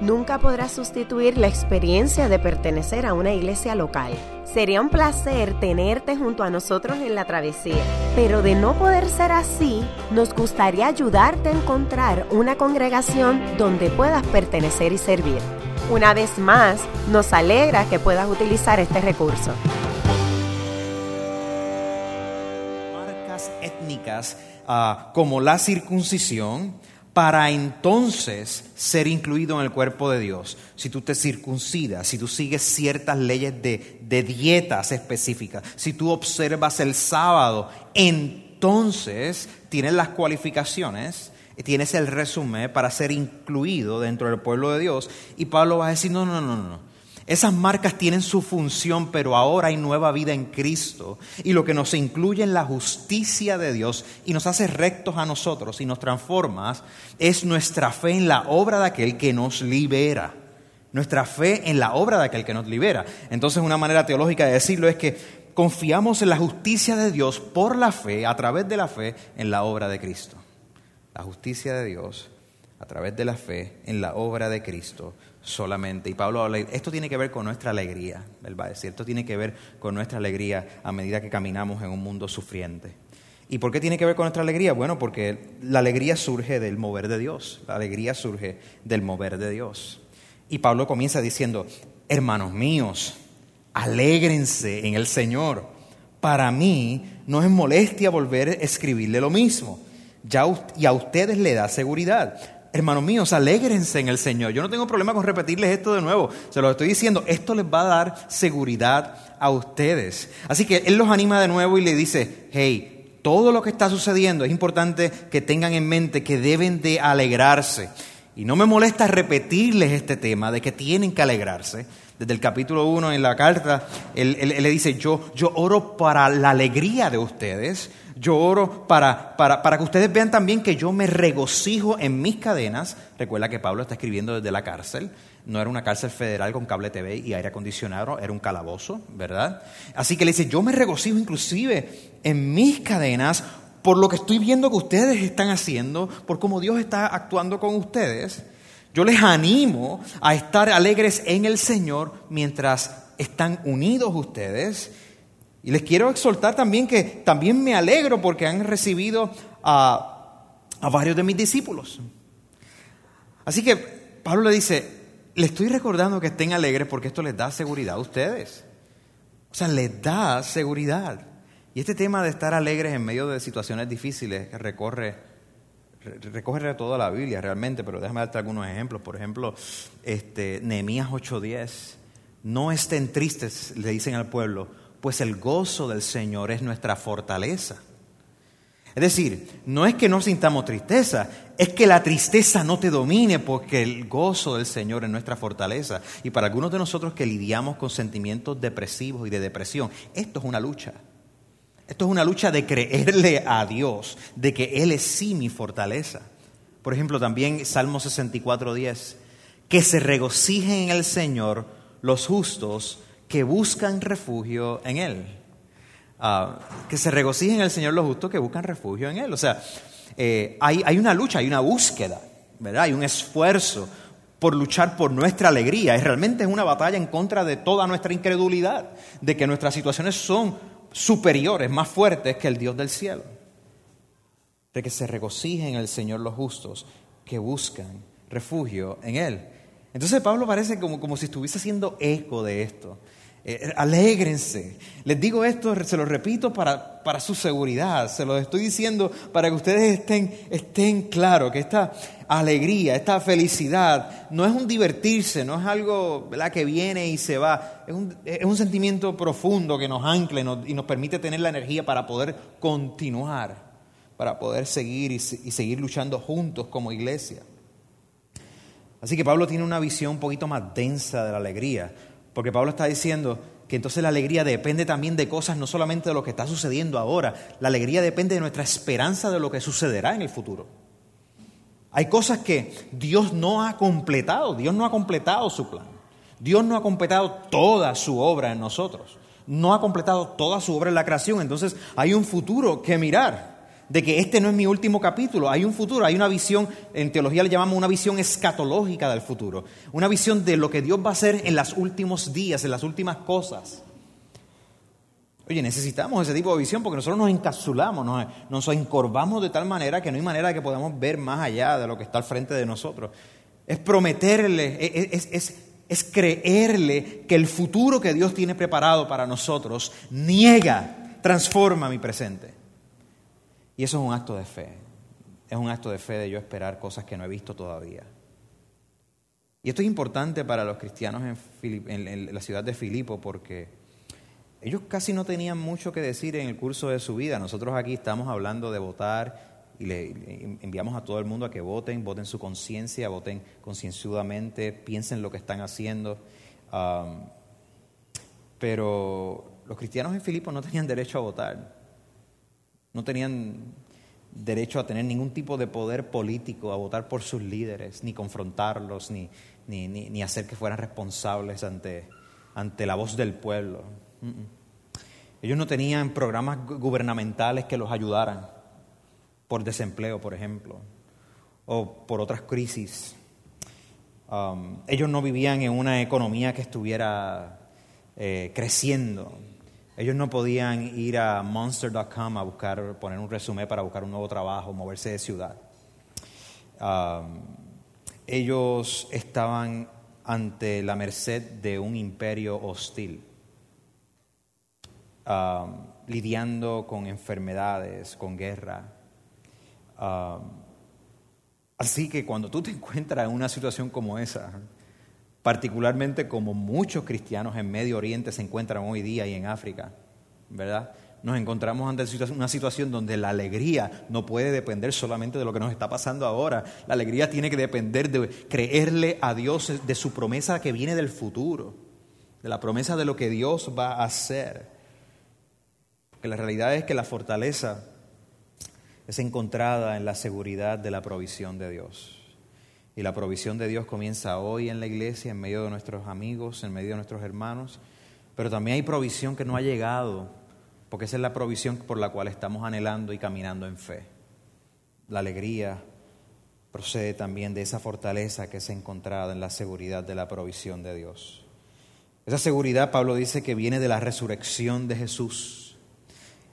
nunca podrá sustituir la experiencia de pertenecer a una iglesia local. Sería un placer tenerte junto a nosotros en la travesía, pero de no poder ser así, nos gustaría ayudarte a encontrar una congregación donde puedas pertenecer y servir. Una vez más, nos alegra que puedas utilizar este recurso. Marcas étnicas ah, como la circuncisión, para entonces ser incluido en el cuerpo de Dios. Si tú te circuncidas, si tú sigues ciertas leyes de, dietas específicas, si tú observas el sábado, entonces tienes las cualificaciones tienes el resumen para ser incluido dentro del pueblo de Dios. Y Pablo va a decir, no, no, no, no. Esas marcas tienen su función, pero ahora hay nueva vida en Cristo. Y lo que nos incluye en la justicia de Dios y nos hace rectos a nosotros y nos transforma es nuestra fe en la obra de aquel que nos libera. Nuestra fe en la obra de aquel que nos libera. Entonces una manera teológica de decirlo es que confiamos en la justicia de Dios por la fe, a través de la fe, en la obra de Cristo. La justicia de Dios a través de la fe en la obra de Cristo solamente. Y Pablo habla, esto tiene que ver con nuestra alegría, él va a decir, esto tiene que ver con nuestra alegría a medida que caminamos en un mundo sufriente. ¿Y por qué tiene que ver con nuestra alegría? Bueno, porque la alegría surge del mover de Dios, la alegría surge del mover de Dios. Y Pablo comienza diciendo, hermanos míos, alégrense en el Señor. Para mí no es molestia volver a escribirle lo mismo. Ya, y a ustedes le da seguridad hermanos míos, alégrense en el Señor. Yo no tengo problema con repetirles esto de nuevo. Se lo estoy diciendo. Esto les va a dar seguridad a ustedes. Así que Él los anima de nuevo y le dice, hey, todo lo que está sucediendo es importante que tengan en mente que deben de alegrarse. Y no me molesta repetirles este tema de que tienen que alegrarse. Desde el capítulo 1 en la carta, él, le dice, yo, yo oro para la alegría de ustedes yo oro para, para, que ustedes vean también que yo me regocijo en mis cadenas. Recuerda que Pablo está escribiendo desde la cárcel. No era una cárcel federal con cable TV y aire acondicionado, era un calabozo, ¿verdad? Así que le dice, yo me regocijo inclusive en mis cadenas por lo que estoy viendo que ustedes están haciendo, por cómo Dios está actuando con ustedes. Yo les animo a estar alegres en el Señor mientras están unidos ustedes y les quiero exhortar también que también me alegro porque han recibido a, varios de mis discípulos. Así que Pablo le dice, le estoy recordando que estén alegres porque esto les da seguridad a ustedes. O sea, les da seguridad. Y este tema de estar alegres en medio de situaciones difíciles recorre, recoge toda la Biblia realmente, pero déjame darte algunos ejemplos. Por ejemplo, este, Nehemías 8:10. No estén tristes, le dicen al pueblo, pues el gozo del Señor es nuestra fortaleza. Es decir, no es que no sintamos tristeza, es que la tristeza no te domine porque el gozo del Señor es nuestra fortaleza. Y para algunos de nosotros que lidiamos con sentimientos depresivos y de depresión, esto es una lucha. Esto es una lucha de creerle a Dios, de que Él es sí mi fortaleza. Por ejemplo, también Salmo 64.10, que se regocijen en el Señor los justos que buscan refugio en Él. Ah, que se regocijen en el Señor los justos que buscan refugio en Él. O sea, eh, hay, hay, una lucha, hay una búsqueda, ¿verdad? Hay un esfuerzo por luchar por nuestra alegría. Es realmente es una batalla en contra de toda nuestra incredulidad, de que nuestras situaciones son superiores, más fuertes que el Dios del cielo. De que se regocijen en el Señor los justos que buscan refugio en Él. Entonces Pablo parece como, como si estuviese haciendo eco de esto. Eh, alégrense. Les digo esto, se lo repito para, para, su seguridad, se lo estoy diciendo para que ustedes estén, estén claros que esta alegría, esta felicidad no es un divertirse, no es algo que viene y se va, es un, es un sentimiento profundo que nos ancla y nos, permite tener la energía para poder continuar, para poder seguir y, y seguir luchando juntos como iglesia. Así que Pablo tiene una visión un poquito más densa de la alegría. Porque Pablo está diciendo que entonces la alegría depende también de cosas, no solamente de lo que está sucediendo ahora, la alegría depende de nuestra esperanza de lo que sucederá en el futuro. Hay cosas que Dios no ha completado, Dios no ha completado su plan. Dios no ha completado toda su obra en nosotros. No ha completado toda su obra en la creación. Entonces hay un futuro que mirar. De que este no es mi último capítulo. Hay un futuro, hay una visión, en teología le llamamos una visión escatológica del futuro. Una visión de lo que Dios va a hacer en los últimos días, en las últimas cosas. Oye, necesitamos ese tipo de visión porque nosotros nos encapsulamos, nos, nos encorvamos de tal manera que no hay manera que podamos ver más allá de lo que está al frente de nosotros. Es prometerle, es, es, es creerle que el futuro que Dios tiene preparado para nosotros niega, transforma mi presente. Y eso es un acto de fe. Es un acto de fe de yo esperar cosas que no he visto todavía. Y esto es importante para los cristianos en, en la ciudad de Filipo porque ellos casi no tenían mucho que decir en el curso de su vida. Nosotros aquí estamos hablando de votar y le enviamos a todo el mundo a que voten, voten su conciencia, voten concienzudamente, piensen lo que están haciendo. pero los cristianos en Filipo no tenían derecho a votar, no tenían derecho a tener ningún tipo de poder político, a votar por sus líderes, ni confrontarlos, ni, ni, ni, hacer que fueran responsables ante, ante la voz del pueblo. Ellos no tenían programas gubernamentales que los ayudaran por desempleo, por ejemplo, o por otras crisis. Um, ellos no vivían en una economía que estuviera eh, creciendo. Ellos no podían ir a monster.com a buscar, poner un resumen para buscar un nuevo trabajo, moverse de ciudad. Um, ellos estaban ante la merced de un imperio hostil, um, lidiando con enfermedades, con guerra, así que cuando tú te encuentras en una situación como esa, particularmente como muchos cristianos en Medio Oriente se encuentran hoy día y en África, ¿verdad? Nos encontramos ante una situación donde la alegría no puede depender solamente de lo que nos está pasando ahora. La alegría tiene que depender de creerle a Dios de su promesa que viene del futuro, de la promesa de lo que Dios va a hacer. Porque la realidad es que la fortaleza es encontrada en la seguridad de la provisión de Dios. Y la provisión de Dios comienza hoy en la iglesia, en medio de nuestros amigos, en medio de nuestros hermanos, pero también hay provisión que no ha llegado, porque esa es la provisión por la cual estamos anhelando y caminando en fe. La alegría procede también de esa fortaleza que es encontrada en la seguridad de la provisión de Dios. Esa seguridad, Pablo dice, que viene de la resurrección de Jesús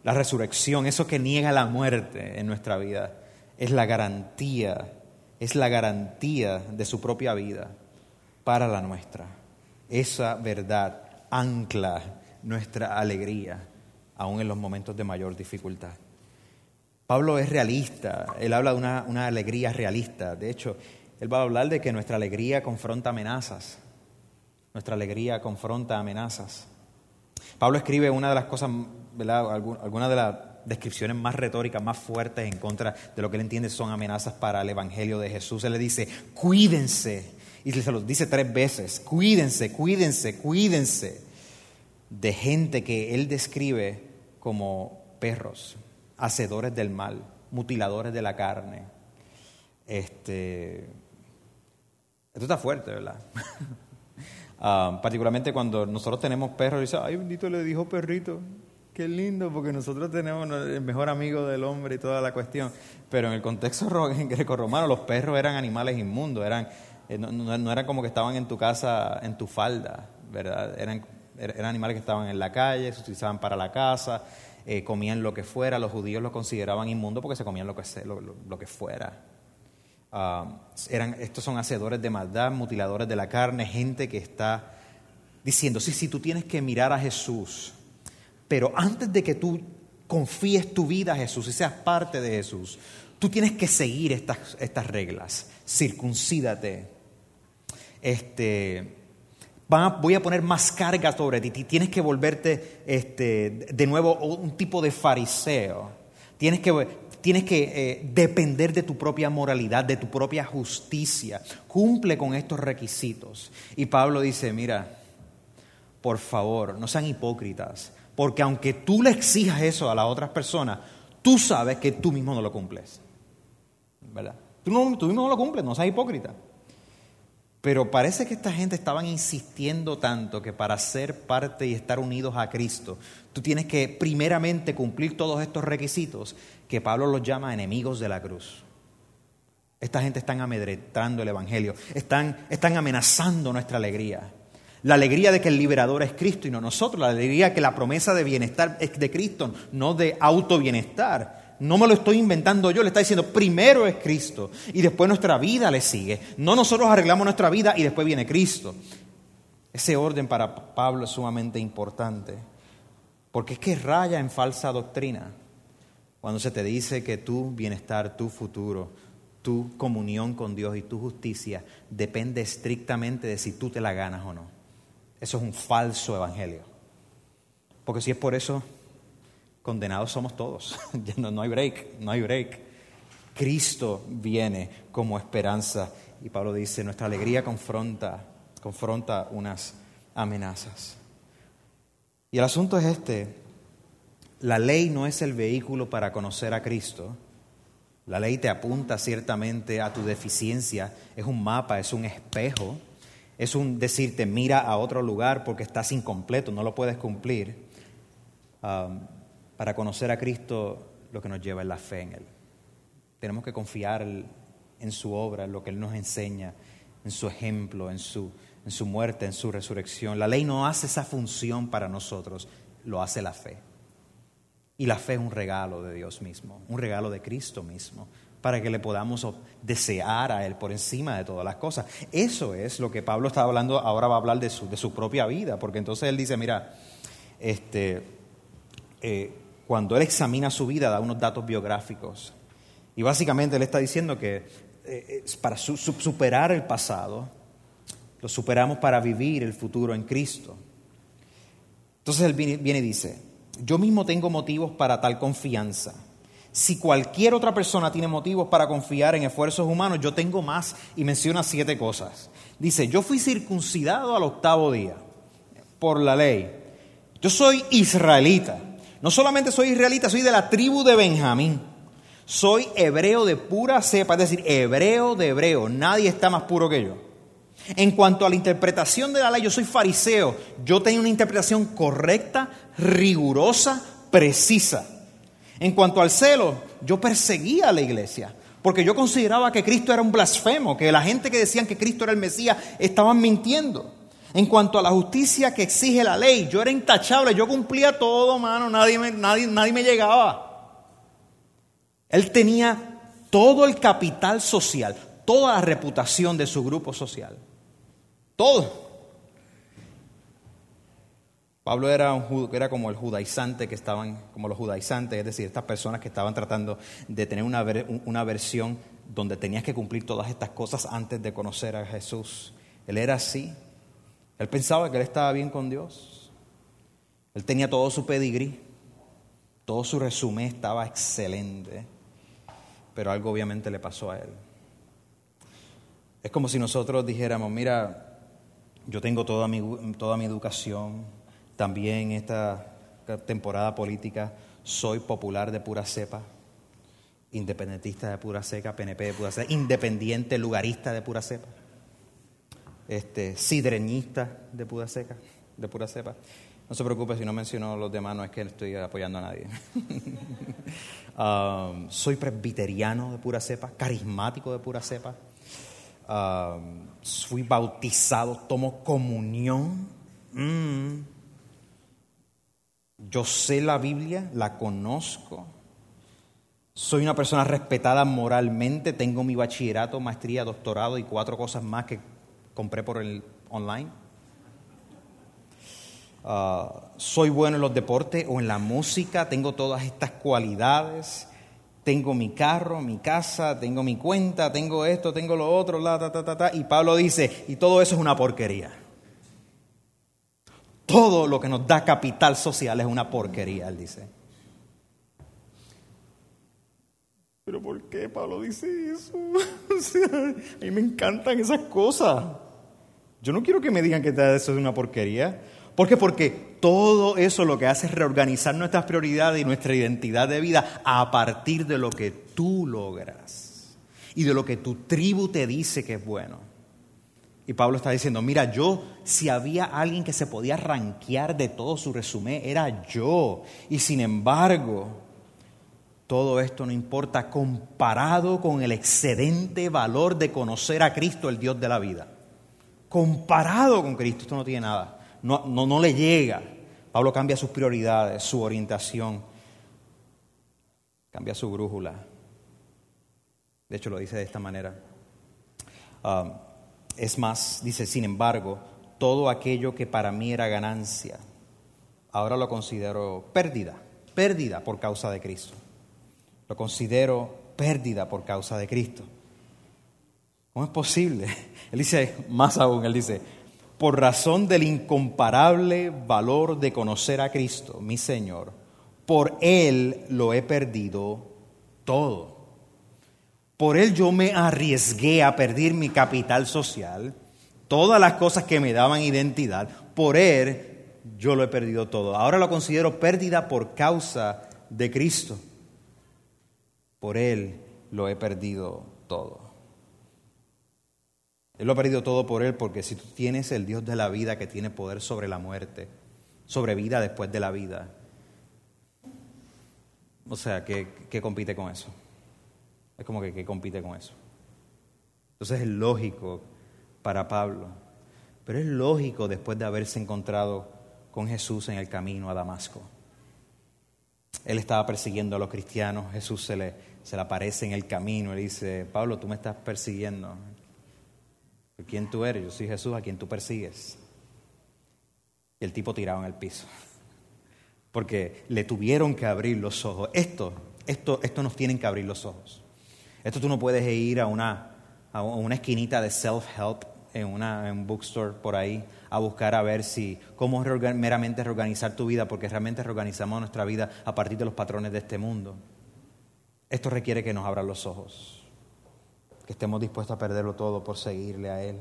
la resurrección, eso que niega la muerte en nuestra vida, es la garantía, es la garantía de su propia vida para la nuestra. Esa verdad ancla nuestra alegría, aún en los momentos de mayor dificultad. Pablo es realista, él habla de una, una, alegría realista. De hecho, él va a hablar de que nuestra alegría confronta amenazas. Nuestra alegría confronta amenazas. Pablo escribe una de las cosas algunas de las descripciones más retóricas, más fuertes en contra de lo que él entiende son amenazas para el Evangelio de Jesús. Él le dice, cuídense, y se lo dice tres veces, cuídense, cuídense, cuídense de gente que él describe como perros, hacedores del mal, mutiladores de la carne. Este, esto está fuerte, ¿verdad? Ah, particularmente cuando nosotros tenemos perros y dice, ay, bendito le dijo perrito. Qué lindo, porque nosotros tenemos el mejor amigo del hombre y toda la cuestión. Pero en el contexto greco-romano, los perros eran animales inmundos, eran, eh, no, no, era como que estaban en tu casa, en tu falda, ¿verdad? Eran, eran animales que estaban en la calle, se utilizaban para la casa, eh, comían lo que fuera. Los judíos lo consideraban inmundo porque se comían lo que, lo, lo, que fuera. Ah, eran, estos son hacedores de maldad, mutiladores de la carne, gente que está diciendo, sí, sí, tú tienes que mirar a Jesús pero antes de que tú confíes tu vida a Jesús y seas parte de Jesús, tú tienes que seguir estas, estas reglas. Circuncídate. Este, voy a poner más carga sobre ti. Tienes que volverte este, de nuevo un tipo de fariseo. Tienes que, tienes que eh, depender de tu propia moralidad, de tu propia justicia. Cumple con estos requisitos. Y Pablo dice, mira, por favor, no sean hipócritas. Porque aunque tú le exijas eso a las otras personas, tú sabes que tú mismo no lo cumples. ¿Verdad? Tú, no, mismo no lo cumples, no seas hipócrita. Pero parece que esta gente estaban insistiendo tanto que para ser parte y estar unidos a Cristo, tú tienes que primeramente cumplir todos estos requisitos que Pablo los llama enemigos de la cruz. Esta gente están amedrentando el Evangelio, están, están amenazando nuestra alegría. La alegría de que el liberador es Cristo y no nosotros, la alegría de que la promesa de bienestar es de Cristo, no de auto-bienestar. No me lo estoy inventando yo, le está diciendo, primero es Cristo y después nuestra vida le sigue. No nosotros arreglamos nuestra vida y después viene Cristo. Ese orden para Pablo es sumamente importante, porque es que raya en falsa doctrina cuando se te dice que tu bienestar, tu futuro, tu comunión con Dios y tu justicia depende estrictamente de si tú te la ganas o no. Eso es un falso evangelio. Porque si es por eso, condenados somos todos. no, no hay break, no hay break. Cristo viene como esperanza. Y Pablo dice, nuestra alegría confronta, confronta unas amenazas. Y el asunto es este, la ley no es el vehículo para conocer a Cristo. La ley te apunta ciertamente a tu deficiencia, es un mapa, es un espejo, es un decirte mira a otro lugar porque estás incompleto, no lo puedes cumplir. Um, para conocer a Cristo lo que nos lleva es la fe en Él. Tenemos que confiar en su obra, en lo que Él nos enseña, en su ejemplo, en su, en su muerte, en su resurrección. La ley no hace esa función para nosotros, lo hace la fe. Y la fe es un regalo de Dios mismo, un regalo de Cristo mismo, para que le podamos desear a Él por encima de todas las cosas. Eso es lo que Pablo está hablando, ahora va a hablar de su, de su propia vida, porque entonces él dice, mira, este, eh, cuando él examina su vida da unos datos biográficos. Y básicamente él está diciendo que eh, para superar el pasado, lo superamos para vivir el futuro en Cristo. Entonces él viene y dice, yo mismo tengo motivos para tal confianza. Si cualquier otra persona tiene motivos para confiar en esfuerzos humanos, yo tengo más y menciona siete cosas. Dice, yo fui circuncidado al octavo día por la ley. Yo soy israelita. No solamente soy israelita, soy de la tribu de Benjamín. Soy hebreo de pura cepa, es decir, hebreo de hebreo. Nadie está más puro que yo. En cuanto a la interpretación de la ley, yo soy fariseo. Yo tengo una interpretación correcta, rigurosa, precisa. En cuanto al celo, yo perseguía a la iglesia, porque yo consideraba que Cristo era un blasfemo, que la gente que decían que Cristo era el Mesías estaban mintiendo. En cuanto a la justicia que exige la ley, yo era intachable, yo cumplía todo, mano, nadie nadie, nadie me llegaba. Él tenía todo el capital social, toda la reputación de su grupo social. Todo. Pablo era, un, era como el judaizante que estaban, como los judaizantes, es decir, estas personas que estaban tratando de tener una, una versión donde tenías que cumplir todas estas cosas antes de conocer a Jesús. Él era así. Él pensaba que él estaba bien con Dios. Él tenía todo su pedigrí, todo su resumen estaba excelente, pero algo obviamente le pasó a él. Es como si nosotros dijéramos, mira, yo tengo toda mi, toda mi educación, también esta temporada política soy popular de pura cepa, independentista de pura cepa, PNP de pura cepa, independiente lugarista de pura cepa, este, sidreñista de pura cepa, de pura cepa. No se preocupe si no menciono los demás, no es que estoy apoyando a nadie. Um, soy presbiteriano de pura cepa, carismático de pura cepa fui bautizado, tomo comunión. Mm. Yo sé la Biblia, la conozco. Soy una persona respetada moralmente, tengo mi bachillerato, maestría, doctorado y cuatro cosas más que compré por el online. Ah, soy bueno en los deportes o en la música, tengo todas estas cualidades tengo mi carro, mi casa, tengo mi cuenta, tengo esto, tengo lo otro, la, ta, ta, ta, ta. Y Pablo dice, y todo eso es una porquería. Todo lo que nos da capital social es una porquería, él dice. Pero ¿por qué Pablo dice eso? a mí me encantan esas cosas. Yo no quiero que me digan que eso es una porquería. ¿Por qué? Porque todo eso lo que hace es reorganizar nuestras prioridades y nuestra identidad de vida a partir de lo que tú logras. y de lo que tu tribu te dice que es bueno. Y Pablo está diciendo, mira, yo, si había alguien que se podía ranquear de todo su resumen, era yo. Y sin embargo, todo esto no importa comparado con el excedente valor de conocer a Cristo, el Dios de la vida. Comparado con Cristo, esto no tiene nada. No, no, no le llega. Pablo cambia sus prioridades, su orientación, cambia su brújula. De hecho, lo dice de esta manera. Um, es más, dice, sin embargo, todo aquello que para mí era ganancia, ahora lo considero pérdida, pérdida por causa de Cristo. Lo considero pérdida por causa de Cristo. ¿Cómo es posible? Él dice, más aún, él dice, por razón del incomparable valor de conocer a Cristo, mi Señor, por Él lo he perdido todo por él yo me arriesgué a perder mi capital social, todas las cosas que me daban identidad. Por él yo lo he perdido todo. Ahora lo considero pérdida por causa de Cristo. Por él lo he perdido todo. Él lo ha perdido todo por él porque si tú tienes el Dios de la vida que tiene poder sobre la muerte, sobre vida después de la vida, o sea, ¿qué, qué compite con eso? Es como que, compite con eso. Entonces es lógico para Pablo, pero es lógico después de haberse encontrado con Jesús en el camino a Damasco. Él estaba persiguiendo a los cristianos, Jesús se le, se le aparece en el camino y dice, Pablo, tú me estás persiguiendo. ¿Quién tú eres? Yo soy Jesús a quien tú persigues. Y el tipo tirado en el piso. Porque le tuvieron que abrir los ojos. Esto, esto, esto nos tienen que abrir los ojos. Esto tú no puedes ir a una, a una esquinita de self-help en, una, en un bookstore por ahí a buscar a ver si cómo meramente reorganizar tu vida, porque realmente reorganizamos nuestra vida a partir de los patrones de este mundo. Esto requiere que nos abran los ojos, que estemos dispuestos a perderlo todo por seguirle a Él.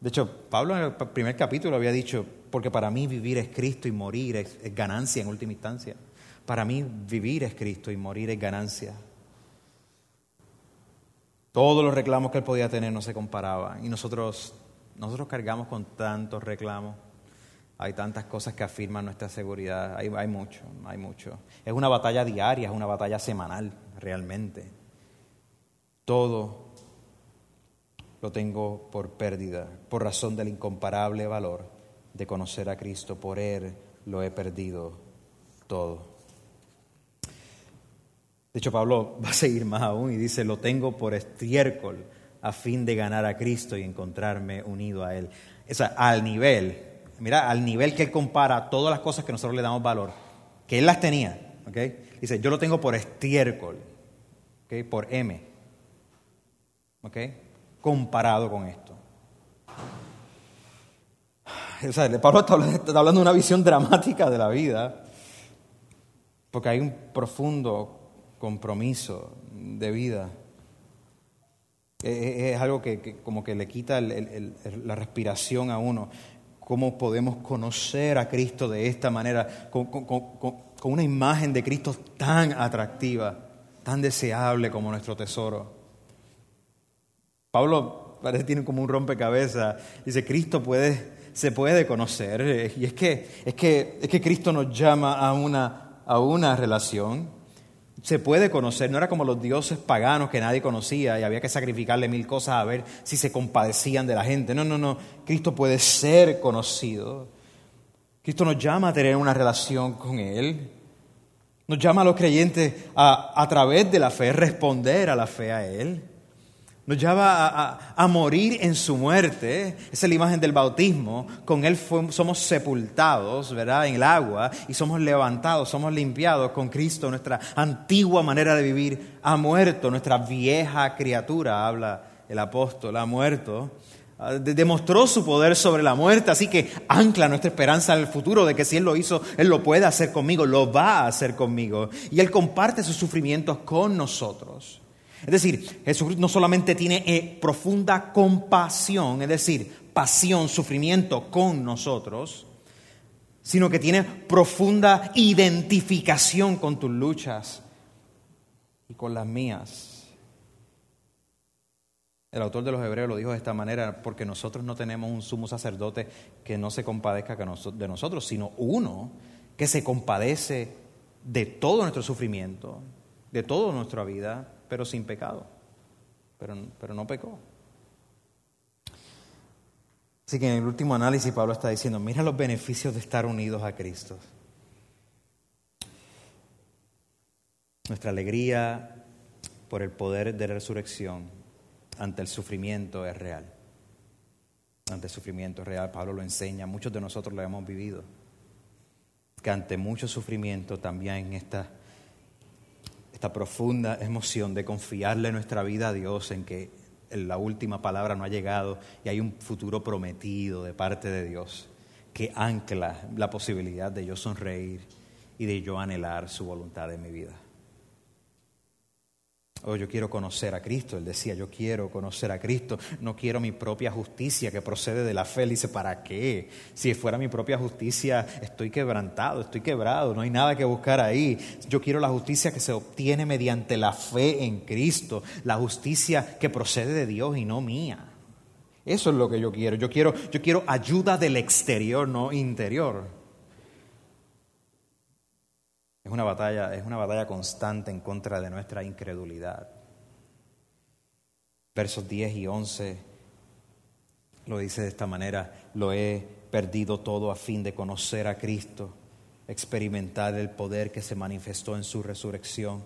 De hecho, Pablo en el primer capítulo había dicho, porque para mí vivir es Cristo y morir es ganancia en última instancia. Para mí vivir es Cristo y morir es ganancia. Todos los reclamos que él podía tener no se comparaban. Y nosotros, nosotros cargamos con tantos reclamos. Hay tantas cosas que afirman nuestra seguridad. Hay, hay mucho, hay mucho. Es una batalla diaria, es una batalla semanal, realmente. Todo lo tengo por pérdida, por razón del incomparable valor de conocer a Cristo. Por Él lo he perdido todo. De hecho, Pablo va a seguir más aún y dice, lo tengo por estiércol a fin de ganar a Cristo y encontrarme unido a Él. O sea, al nivel, mira, al nivel que Él compara todas las cosas que nosotros le damos valor, que Él las tenía, ¿ok? Dice, yo lo tengo por estiércol, ¿ok? Por M, ¿ok? Comparado con esto. O sea, Pablo está hablando de una visión dramática de la vida, porque hay un profundo compromiso de vida. Es, algo que, como que le quita la respiración a uno. ¿Cómo podemos conocer a Cristo de esta manera, con, una imagen de Cristo tan atractiva, tan deseable como nuestro tesoro? Pablo parece que tiene como un rompecabezas. Dice, Cristo puede, se puede conocer. Y es que, es que, es que Cristo nos llama a una, a una relación se puede conocer, no era como los dioses paganos que nadie conocía y había que sacrificarle mil cosas a ver si se compadecían de la gente. No, no, no, Cristo puede ser conocido. Cristo nos llama a tener una relación con Él. Nos llama a los creyentes a, a través de la fe, responder a la fe a Él. Nos llama a, morir en su muerte. Esa es la imagen del bautismo. Con Él somos sepultados, ¿verdad? En el agua y somos levantados, somos limpiados con Cristo. Nuestra antigua manera de vivir ha muerto. Nuestra vieja criatura, habla el apóstol, ha muerto. Ah, demostró su poder sobre la muerte, así que ancla nuestra esperanza en el futuro de que si Él lo hizo, Él lo puede hacer conmigo, lo va a hacer conmigo. Y Él comparte sus sufrimientos con nosotros. Es decir, Jesucristo no solamente tiene eh, profunda compasión, es decir, pasión, sufrimiento con nosotros, sino que tiene profunda identificación con tus luchas y con las mías. El autor de los Hebreos lo dijo de esta manera, porque nosotros no tenemos un sumo sacerdote que no se compadezca de nosotros, sino uno que se compadece de todo nuestro sufrimiento, de toda nuestra vida, pero sin pecado. Pero, pero no pecó. Así que en el último análisis Pablo está diciendo, mira los beneficios de estar unidos a Cristo. Nuestra alegría por el poder de la resurrección ante el sufrimiento es real. Ante el sufrimiento es real. Pablo lo enseña, muchos de nosotros lo hemos vivido. Que ante mucho sufrimiento también esta, esta profunda emoción de confiarle nuestra vida a Dios en que la última palabra no ha llegado y hay un futuro prometido de parte de Dios que ancla la posibilidad de yo sonreír y de yo anhelar su voluntad en mi vida. Oh, yo quiero conocer a Cristo. Él decía, yo quiero conocer a Cristo. No quiero mi propia justicia que procede de la fe. Él dice, ¿para qué? Si fuera mi propia justicia, estoy quebrantado, estoy quebrado, no hay nada que buscar ahí. Yo quiero la justicia que se obtiene mediante la fe en Cristo, la justicia que procede de Dios y no mía. Eso es lo que yo quiero. Yo quiero, yo quiero ayuda del exterior, no interior. Es una batalla, es una batalla constante en contra de nuestra incredulidad. Versos 10 y 11 lo dice de esta manera, lo he perdido todo a fin de conocer a Cristo, experimentar el poder que se manifestó en su resurrección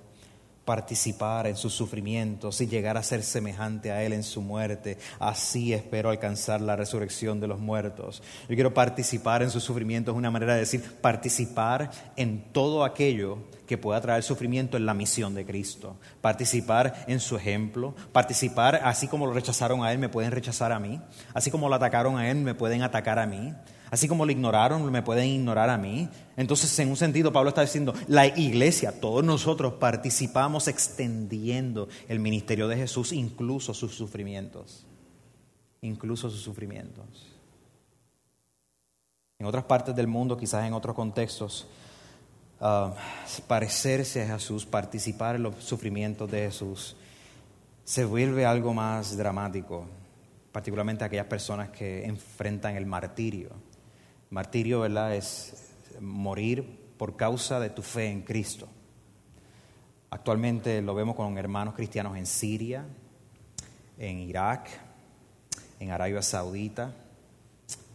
participar en sus sufrimientos y llegar a ser semejante a Él en su muerte. Así espero alcanzar la resurrección de los muertos. Yo quiero participar en sus sufrimientos, una manera de decir participar en todo aquello que pueda traer sufrimiento en la misión de Cristo. Participar en su ejemplo, participar así como lo rechazaron a Él, me pueden rechazar a mí, así como lo atacaron a Él, me pueden atacar a mí. Así como lo ignoraron, me pueden ignorar a mí. Entonces, en un sentido, Pablo está diciendo, la iglesia, todos nosotros participamos extendiendo el ministerio de Jesús, incluso sus sufrimientos. Incluso sus sufrimientos. En otras partes del mundo, quizás en otros contextos, ah, parecerse a Jesús, participar en los sufrimientos de Jesús, se vuelve algo más dramático, particularmente aquellas personas que enfrentan el martirio Martirio, ¿verdad? Es morir por causa de tu fe en Cristo. Actualmente lo vemos con hermanos cristianos en Siria, en Irak, en Arabia Saudita,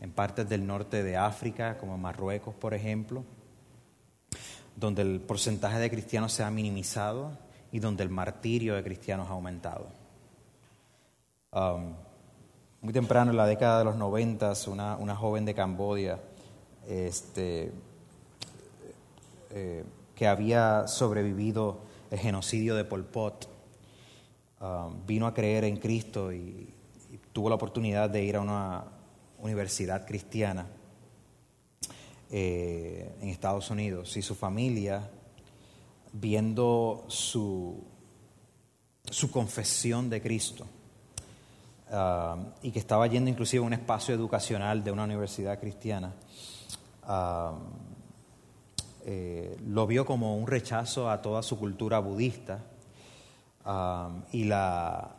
en partes del norte de África, como Marruecos, por ejemplo, donde el porcentaje de cristianos se ha minimizado y donde el martirio de cristianos ha aumentado. Um, muy temprano, en la década de los noventas, una, una joven de Camboya este, eh, que había sobrevivido el genocidio de Pol Pot, um, vino a creer en Cristo y, tuvo la oportunidad de ir a una universidad cristiana eh, en Estados Unidos. Y su familia, viendo su, su confesión de Cristo, Um, y que estaba yendo inclusive a un espacio educacional de una universidad cristiana, um, eh, lo vio como un rechazo a toda su cultura budista um, y la,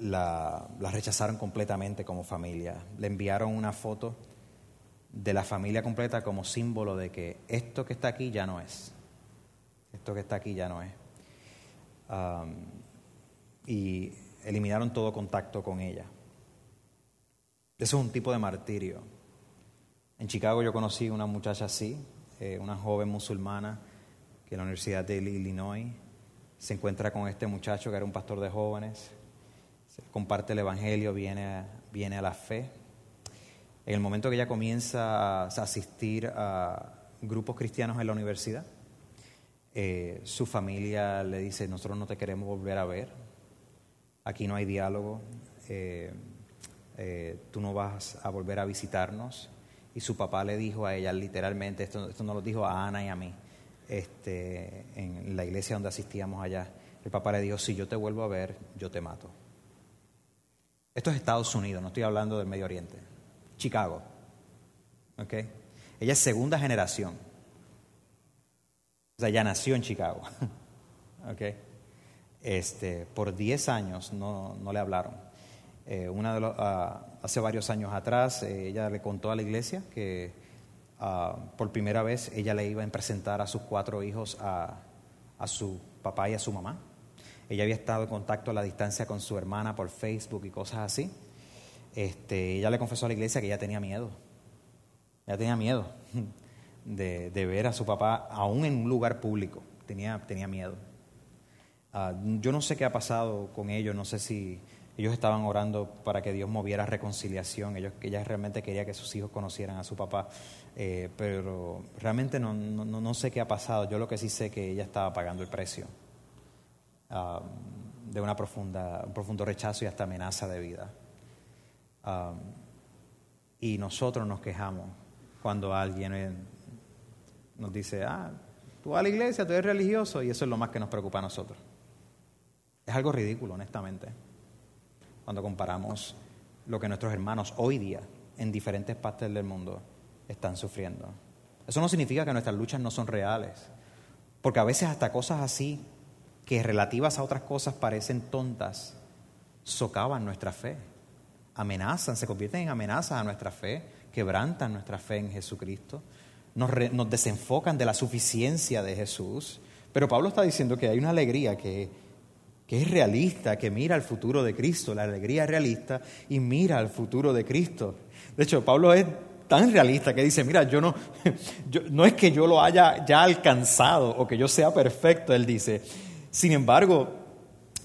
la, la, rechazaron completamente como familia. Le enviaron una foto de la familia completa como símbolo de que esto que está aquí ya no es. Esto que está aquí ya no es. y eliminaron todo contacto con ella. Eso es un tipo de martirio. En Chicago yo conocí una muchacha así, eh, una joven musulmana que en la Universidad de Illinois se encuentra con este muchacho que era un pastor de jóvenes, comparte el Evangelio, viene a, viene a la fe. En el momento que ella comienza a asistir a grupos cristianos en la universidad, eh, su familia le dice, nosotros no te queremos volver a ver, aquí no hay diálogo, eh, eh, tú no vas a volver a visitarnos. Y su papá le dijo a ella literalmente, esto, esto no lo dijo a Ana y a mí, este, en la iglesia donde asistíamos allá, el papá le dijo, si yo te vuelvo a ver, yo te mato. Esto es Estados Unidos, no estoy hablando del Medio Oriente. Chicago. ¿Okay? Ella es segunda generación. O sea, ella nació en Chicago. ¿Okay? Este, por 10 años no, no le hablaron. Eh, una ah, hace varios años atrás, eh, ella le contó a la iglesia que ah, por primera vez ella le iba a presentar a sus cuatro hijos a, a su papá y a su mamá. Ella había estado en contacto a la distancia con su hermana por Facebook y cosas así. Este, ella le confesó a la iglesia que ella tenía miedo. Ella tenía miedo de, de ver a su papá aún en un lugar público. Tenía, tenía miedo. Ah, yo no sé qué ha pasado con ellos, no sé si ellos estaban orando para que Dios moviera reconciliación, ellos, ella realmente quería que sus hijos conocieran a su papá, eh, pero realmente no, no, no, sé qué ha pasado, yo lo que sí sé que ella estaba pagando el precio ah, de una profunda, un profundo rechazo y hasta amenaza de vida. Ah, y nosotros nos quejamos cuando alguien nos dice, ah, tú vas a la iglesia, tú eres religioso, y eso es lo más que nos preocupa a nosotros. Es algo ridículo, honestamente, cuando comparamos lo que nuestros hermanos hoy día en diferentes partes del mundo están sufriendo. Eso no significa que nuestras luchas no son reales, porque a veces hasta cosas así, que relativas a otras cosas parecen tontas, socavan nuestra fe, amenazan, se convierten en amenazas a nuestra fe, quebrantan nuestra fe en Jesucristo, nos, nos desenfocan de la suficiencia de Jesús. Pero Pablo está diciendo que hay una alegría que que es realista, que mira al futuro de Cristo. La alegría es realista y mira al futuro de Cristo. De hecho, Pablo es tan realista que dice, mira, yo no, no es que yo lo haya ya alcanzado o que yo sea perfecto, él dice. Sin embargo,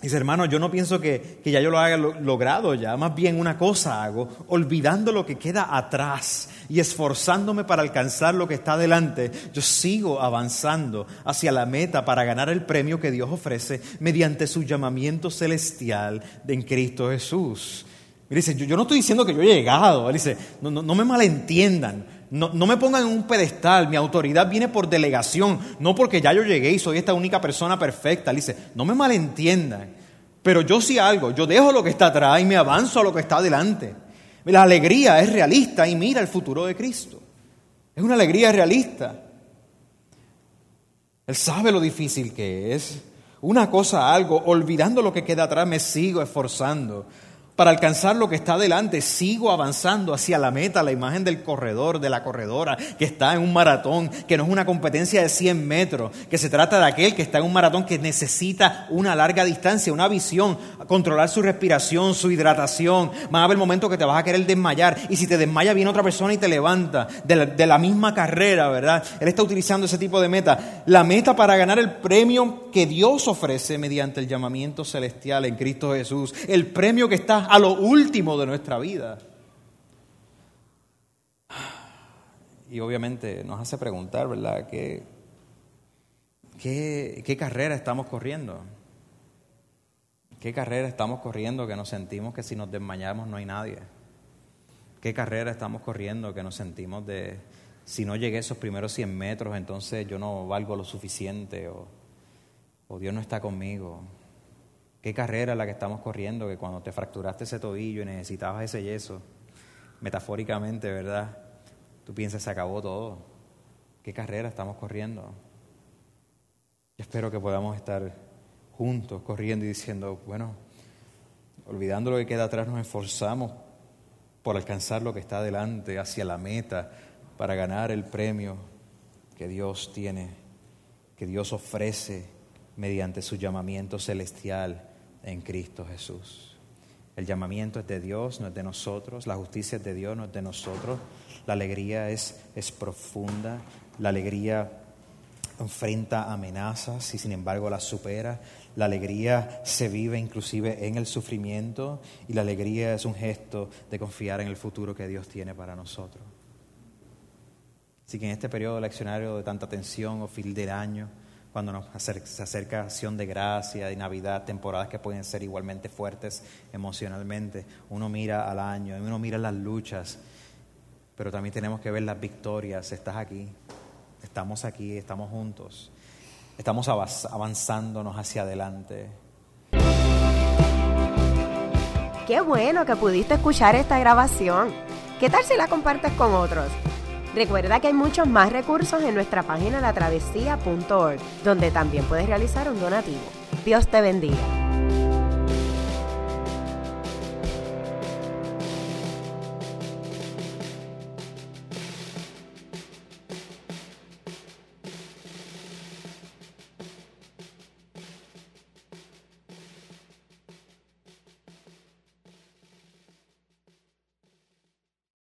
Dice, hermano, yo no pienso que, ya yo lo haya logrado ya, más bien una cosa hago, olvidando lo que queda atrás y esforzándome para alcanzar lo que está adelante, yo sigo avanzando hacia la meta para ganar el premio que Dios ofrece mediante su llamamiento celestial en Cristo Jesús. dice, yo, no estoy diciendo que yo he llegado, él dice, no, no, me malentiendan, no, no, me pongan en un pedestal, mi autoridad viene por delegación, no porque ya yo llegué y soy esta única persona perfecta. Él dice, no me malentiendan, pero yo sí algo, yo dejo lo que está atrás y me avanzo a lo que está adelante. La alegría es realista y mira el futuro de Cristo. Es una alegría realista. Él sabe lo difícil que es. Una cosa, algo, olvidando lo que queda atrás, me sigo esforzando para alcanzar lo que está delante, sigo avanzando hacia la meta, la imagen del corredor, de la corredora, que está en un maratón, que no es una competencia de 100 metros, que se trata de aquel que está en un maratón que necesita una larga distancia, una visión, controlar su respiración, su hidratación. Va a haber momento que te vas a querer desmayar, y si te desmaya viene otra persona y te levanta de la, de la misma carrera, ¿verdad? Él está utilizando ese tipo de meta. La meta para ganar el premio que Dios ofrece mediante el llamamiento celestial en Cristo Jesús, el premio que está a lo último de nuestra vida. Y obviamente nos hace preguntar, ¿verdad? ¿Qué, qué, carrera estamos corriendo? ¿Qué carrera estamos corriendo que nos sentimos que si nos desmayamos no hay nadie? ¿Qué carrera estamos corriendo que nos sentimos de si no llegué esos primeros 100 metros entonces yo no valgo lo suficiente o, o Dios no está conmigo? ¿Qué carrera la que estamos corriendo? Que cuando te fracturaste ese tobillo y necesitabas ese yeso, metafóricamente, ¿verdad? Tú piensas, se acabó todo. ¿Qué carrera estamos corriendo? Yo espero que podamos estar juntos corriendo y diciendo, bueno, olvidando lo que queda atrás, nos esforzamos por alcanzar lo que está adelante, hacia la meta, para ganar el premio que Dios tiene, que Dios ofrece mediante su llamamiento celestial en Cristo Jesús. El llamamiento es de Dios, no es de nosotros. La justicia es de Dios, no es de nosotros. La alegría es, es profunda. La alegría enfrenta amenazas y sin embargo las supera. La alegría se vive inclusive en el sufrimiento y la alegría es un gesto de confiar en el futuro que Dios tiene para nosotros. Así que en este periodo leccionario de tanta tensión o fin del año, cuando nos se acerca acción de gracia, de Navidad, temporadas que pueden ser igualmente fuertes emocionalmente. Uno mira al año, uno mira las luchas, pero también tenemos que ver las victorias. Estás aquí, estamos aquí, estamos juntos, estamos avanzándonos hacia adelante. Qué bueno que pudiste escuchar esta grabación. ¿Qué tal si la compartes con otros? Recuerda que hay muchos más recursos en nuestra página latravesía.org, donde también puedes realizar un donativo. Dios te bendiga.